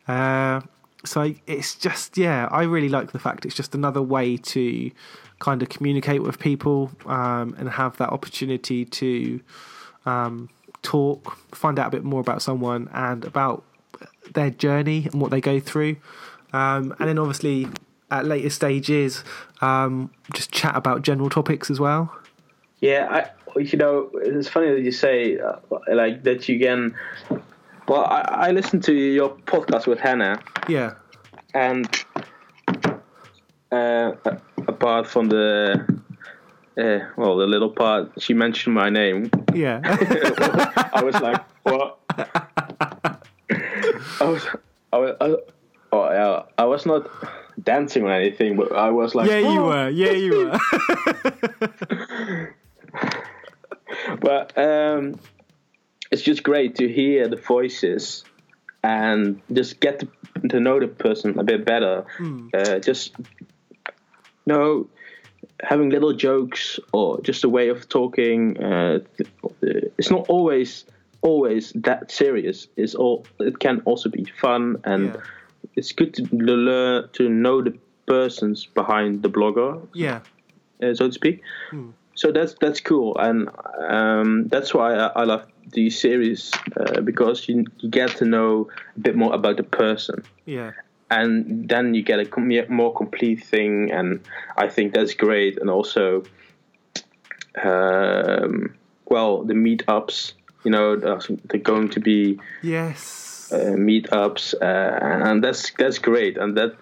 Uh, so it's just, yeah, I really like the fact it's just another way to kind of communicate with people um, and have that opportunity to um, talk, find out a bit more about someone and about their journey and what they go through. Um, and then obviously at later stages, um, just chat about general topics as well. Yeah, I you know it's funny that you say uh, like that you can. Well, I, I listened to your podcast with Hannah, Yeah, and uh, apart from the uh, well, the little part she mentioned my name, Yeah. I was like, what? I was, I was, I, oh, yeah, I was not dancing or anything, but I was like, yeah, you "Oh." were. Yeah, you were. But um, it's just great to hear the voices and just get to, to know the person a bit better. Uh, just know, having little jokes or just a way of talking. Uh, it's not always always that serious. It's all. It can also be fun and. Yeah. It's good to learn to know the persons behind the blogger, yeah. uh, so to speak. So that's that's cool, and um, that's why I, I love these series uh, because you, you get to know a bit more about the person, Yeah. And then you get a more complete thing, and I think that's great. And also, um, well, the meetups, you know, they're going to be Yes. uh, meetups, uh, and that's that's great, and that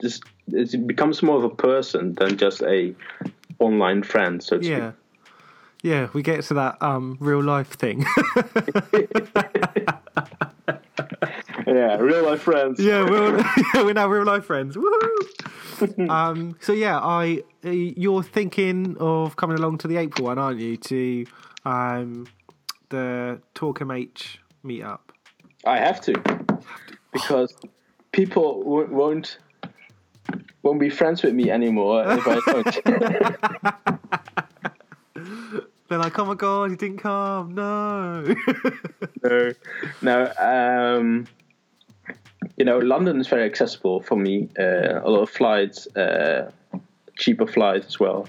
just it becomes more of a person than just a online friend. So to yeah. Yeah, we get to that um, real life thing. speak. yeah, real life friends. yeah, we're, we're now real life friends. Woohoo! um, so yeah, I uh, you're thinking of coming along to the April one, aren't you? To um, the TalkMH meetup. I have to because people w- won't won't be friends with me anymore if I don't. They're like, oh my god, you didn't come. No. no, no. Um, you know, London is very accessible for me. Uh, a lot of flights, uh, cheaper flights as well,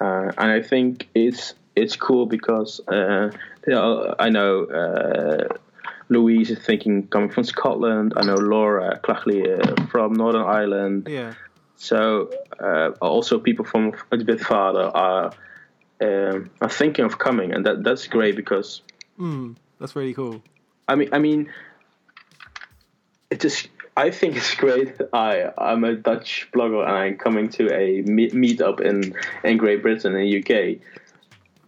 uh, and I think it's it's cool because uh, you know, I know uh, Louise is thinking coming from Scotland. I know Laura Clachley uh, from Northern Ireland. yeah. So uh, also people from a bit farther are um, are thinking of coming, and that that's great because Mm, that's really cool. I mean, I mean, it just. I think it's great. I I'm a Dutch blogger and I'm coming to a meet meetup in in Great Britain and UK,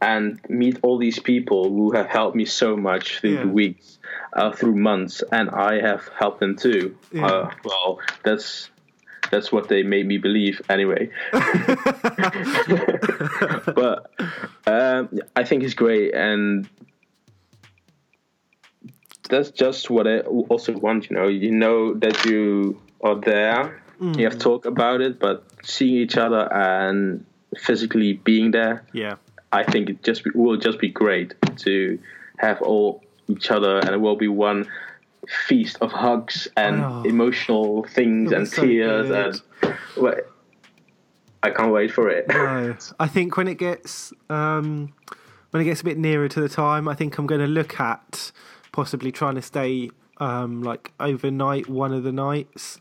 and meet all these people who have helped me so much through Yeah. the weeks, uh, through months, and I have helped them too. Yeah. Uh, well, that's that's what they made me believe anyway. but um, I think it's great, and that's just what I also want. You know, you know that you are there. You have talk about it, but seeing each other and physically being there, Yeah. I think it just be, will just be great to have all each other, and it will be one feast of hugs and Oh. emotional things and so tears good. and. Well, I can't wait for it. No, I think when it gets um, when it gets a bit nearer to the time, I think I'm going to look at possibly trying to stay um, like overnight one of the nights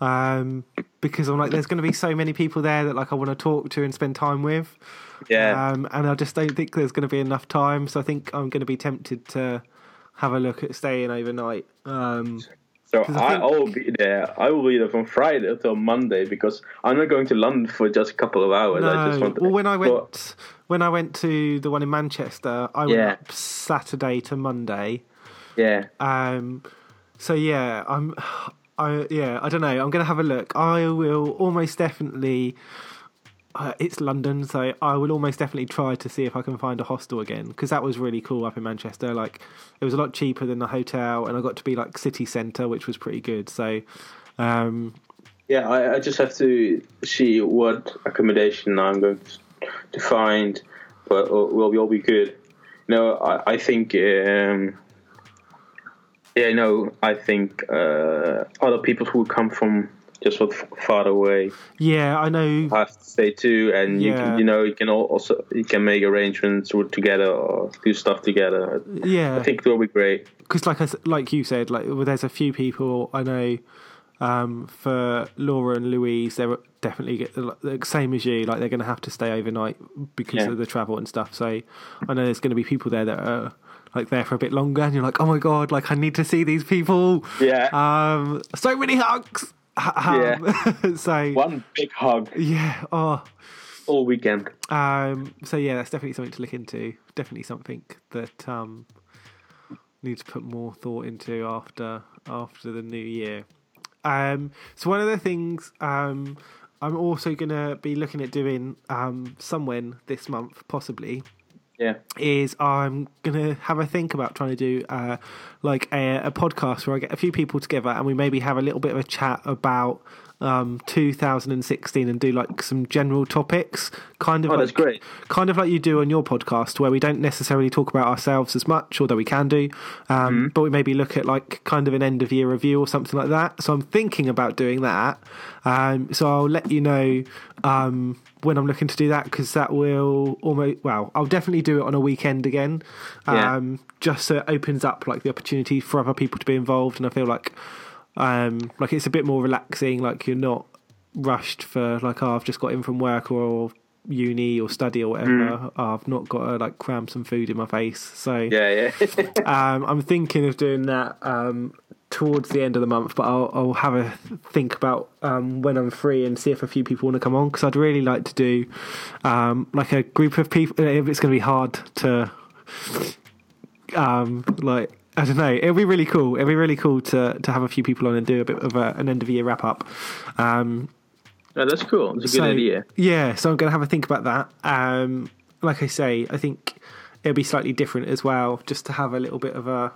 um, because I'm like, there's going to be so many people there that like I want to talk to and spend time with, yeah. um, and I just don't think there's going to be enough time. So I think I'm going to be tempted to have a look at staying overnight. Um, So I, I I, think- will be there. I will be there from Friday until Monday because I'm not going to London for just a couple of hours. I just No. want to. Well, when I went when I went to the one in Manchester, I went Yeah. up Saturday to Monday. Yeah, Um, so yeah, I'm, I yeah, I don't know. I'm gonna have a look. I will almost definitely. Uh, it's London, so I will almost definitely try to see if I can find a hostel again because that was really cool up in Manchester. Like, it was a lot cheaper than the hotel, and I got to be like city centre, which was pretty good. So, um, yeah. I, I just have to see what accommodation I'm going to find, but will will all be good. No, I, I think. Um, yeah, no, I think uh, other people who come from just what far away yeah, I know. have to stay too, and you can, you know you can also you can make arrangements together or do stuff together. Yeah, I think it will be great. because like I, like you said, like well, there's a few people I know. Um, for Laura and Louise, they're definitely get, like, same as you. Like they're going to have to stay overnight because Yeah. of the travel and stuff. So I know there's going to be people there that are like there for a bit longer, and you're like, oh my god, like I need to see these people. Yeah. Um, so many hugs. Um, so One big hug yeah, oh, all weekend. um, so yeah, that's definitely something to look into. Definitely something that um need to put more thought into after after the new year. Um, so one of the things um I'm also gonna be looking at doing um somewhen this month possibly Yeah. is I'm gonna have a think about trying to do uh, like a, a podcast where I get a few people together and we maybe have a little bit of a chat about um, 2016 and do like some general topics, kind of. Oh, like, that's great. Kind of like you do on your podcast, where we don't necessarily talk about ourselves as much, although we can do, um, but we maybe look at like kind of an end of year review or something like that. So I'm thinking about doing that. Um, so I'll let you know um, when I'm looking to do that because that will almost well, I'll definitely do it on a weekend again, Yeah. um, just so it opens up like the opportunity for other people to be involved, and I feel like um, like it's a bit more relaxing. Like you're not rushed for like oh, I've just got in from work or uni or study or whatever. Oh, I've not got to like cram some food in my face. So Yeah, yeah. um, I'm thinking of doing that um, towards the end of the month, but I'll, I'll have a think about um, when I'm free and see if a few people want to come on because I'd really like to do um, like a group of people. If it's going to be hard to, um, like I don't know, it'll be really cool. It'll be really cool to to have a few people on and do a bit of a, an end of year wrap up. Um, Oh, that's cool. It's a good so, idea. Yeah, so I'm going to have a think about that. Um, like I say, I think it'll be slightly different as well, just to have a little bit of a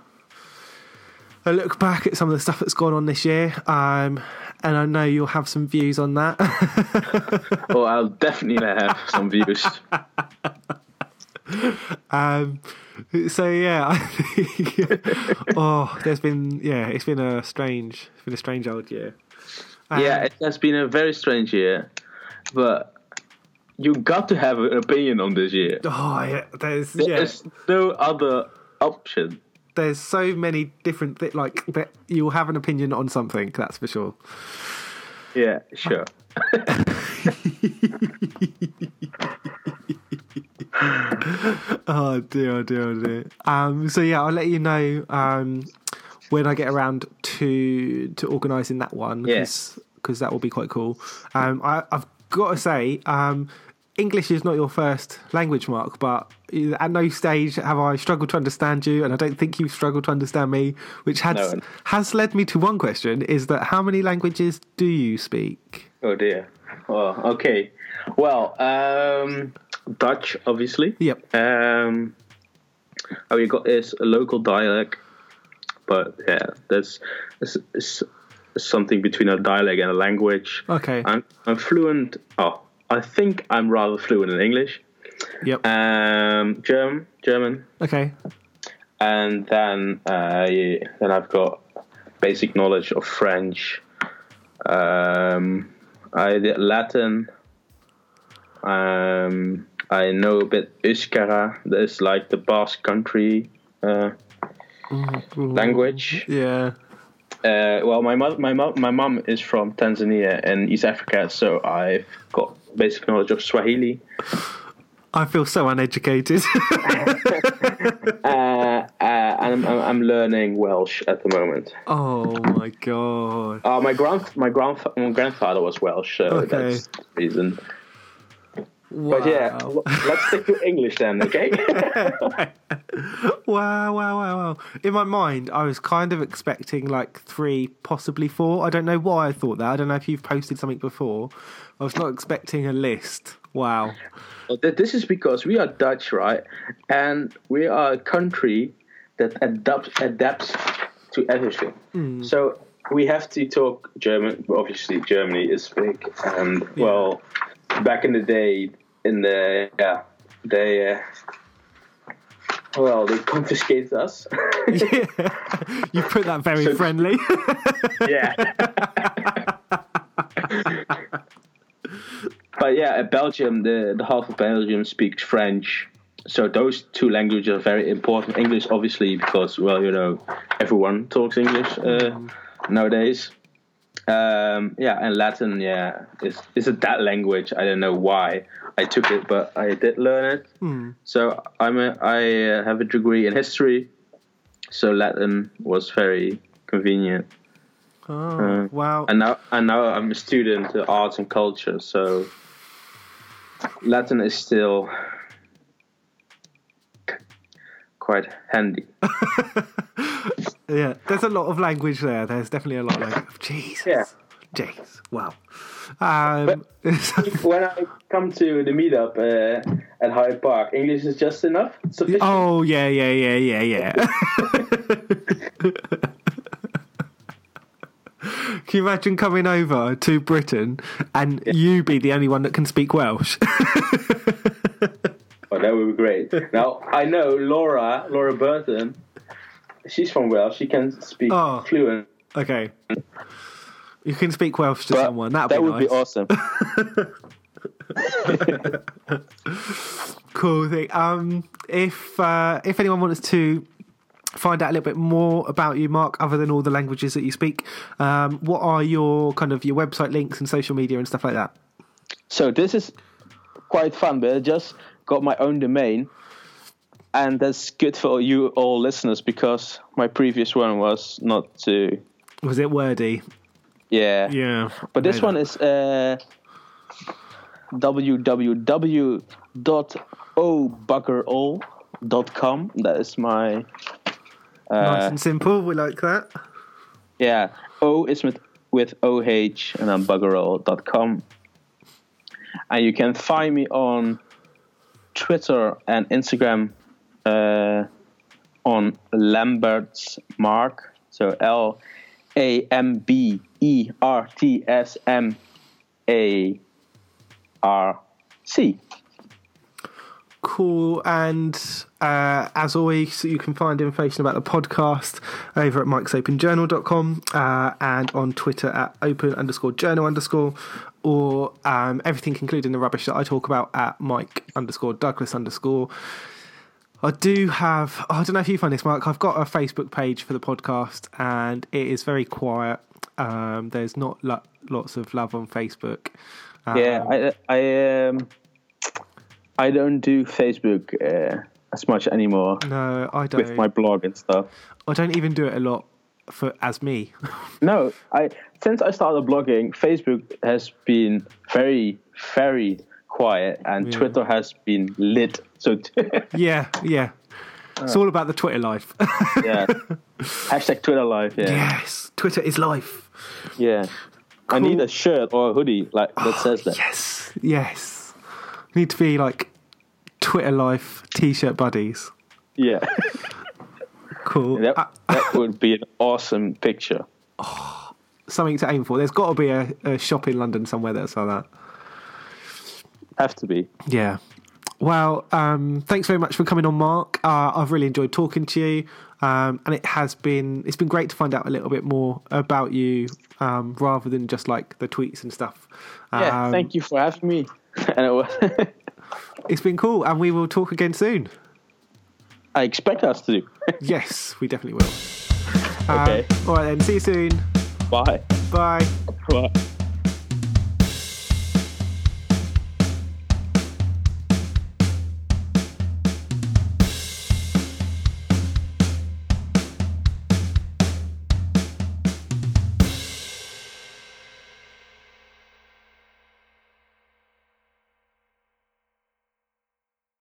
a look back at some of the stuff that's gone on this year. Um, and I know you'll have some views on that. Oh, I'll definitely have some views. um, so yeah, I think, oh, there's been yeah, it's been a strange, it's been a strange old year. Um, yeah, it has been a very strange year, but you got to have an opinion on this year. Oh yeah, there's yeah. No other option. there's so many different thi- like that you'll have an opinion on something that's for sure Yeah, sure. oh dear oh dear oh dear um so yeah i'll let you know um when i get around to to organizing that one Yeah. because that will be quite cool um I, i've got to say um english is not your first language mark but at no stage have i struggled to understand you and i don't think you've struggled to understand me which has No. has led me to one question is that how many languages do you speak Oh dear. Well, okay. Well, um, Dutch, obviously. yep Um, oh, you got is a local dialect, but yeah, that's it's, it's something between a dialect and a language. okay I'm I'm fluent. Oh, I think I'm rather fluent in English. yep Um, German, German, okay and then uh, yeah, then I've got basic knowledge of French. Um, I did Latin. Um, I know a bit Euskara. That's like the Basque country uh, language. yeah Uh, well, my mom, my mom, my mom is from Tanzania and East Africa, so I've got basic knowledge of Swahili. I feel so uneducated. Uh, uh, and I'm, I'm, learning Welsh at the moment. oh my god. Uh, my grand my grand my grandfather was Welsh, so Okay. that's the reason. Wow. But yeah, let's stick to English then, okay? Wow, wow, wow, wow. In my mind, I was kind of expecting like three, possibly four. I don't know why I thought that. I don't know if you've posted something before. I was not expecting a list. Wow. Well, th- this is because we are Dutch, right? And we are a country that adapts adapts to everything. Hmm. So we have to talk German. Obviously, Germany is big, and well, back in the day, in the yeah, they. Uh, well, they confiscated us. Yeah. you put that very So- friendly. yeah. but yeah, Belgium, the, the half of Belgium speaks French. So those two languages are very important. English, obviously, because well, you know, everyone talks English uh, nowadays. Um, yeah, and Latin, yeah, is is a that language. I don't know why I took it, but I did learn it. So I'm a, I uh, have a degree in history. So Latin was very convenient. Oh, wow. And now, and now I'm a student of arts and culture, so Latin is still quite handy. Yeah, there's a lot of language there. There's definitely a lot of language. Jesus. Yeah. Jeez. Wow. Um, when I come to the meetup uh, at Hyde Park, English is just enough. Sufficient. oh, yeah, yeah, yeah, yeah, yeah. Can you imagine coming over to Britain and you be the only one that can speak Welsh? Oh, that would be great. now I know Laura, Laura Burton. She's from Wales. She can speak Oh. fluent. okay. You can speak Welsh to But someone. That'd that be would nice. be awesome. cool thing. Um, if uh, if anyone wants to find out a little bit more about you, Mark, other than all the languages that you speak, um, what are your kind of your website links and social media and stuff like that? So this is quite fun, but I just got my own domain, and that's good for you all listeners because my previous one was not too. Was it wordy? Yeah. Yeah, But this one is uh, www.obuggerall.com. That is my that. nice and simple. We like that. yeah. O is with with oh and then buggerall.com. And you can find me on Twitter and Instagram uh, on Lambert's Mark. So L A M B E R T S M A R C. Cool. And uh, as always, you can find information about the podcast over at mikesopenjournal.com uh, and on Twitter at open underscore journal underscore or um, everything including the rubbish that I talk about at Mike underscore Douglas underscore. I do have, I don't know if you find this, Mark. I've got a Facebook page for the podcast and it is very quiet. Um, there's not lo- lots of love on Facebook. Um, Yeah, I I um I don't do Facebook uh, as much anymore No, I don't. with my blog and stuff. I don't even do it a lot for as me. No, I since I started blogging, Facebook has been very very quiet, and Yeah. Twitter has been lit. So yeah, yeah. It's all about the Twitter life. yeah, hashtag Twitter life. Yeah, yes, Twitter is life. yeah. I need a shirt or a hoodie like that says that. Yes, yes. Need to be like Twitter life t-shirt buddies. Yeah, Cool. that, Uh, that would be an awesome picture. something to aim for. There's got to be a, a shop in London somewhere that's like that. Have to be. Yeah. Well, um, thanks very much for coming on, Mark. Uh, I've really enjoyed talking to you, um, and it has been it's been great to find out a little bit more about you, um, rather than just like the tweets and stuff. Yeah, Um, thank you for having me. it was, It's been cool, and we will talk again soon. I expect us to yes, we definitely will. Okay. Um, all right then. See you soon. Bye. Bye. Bye.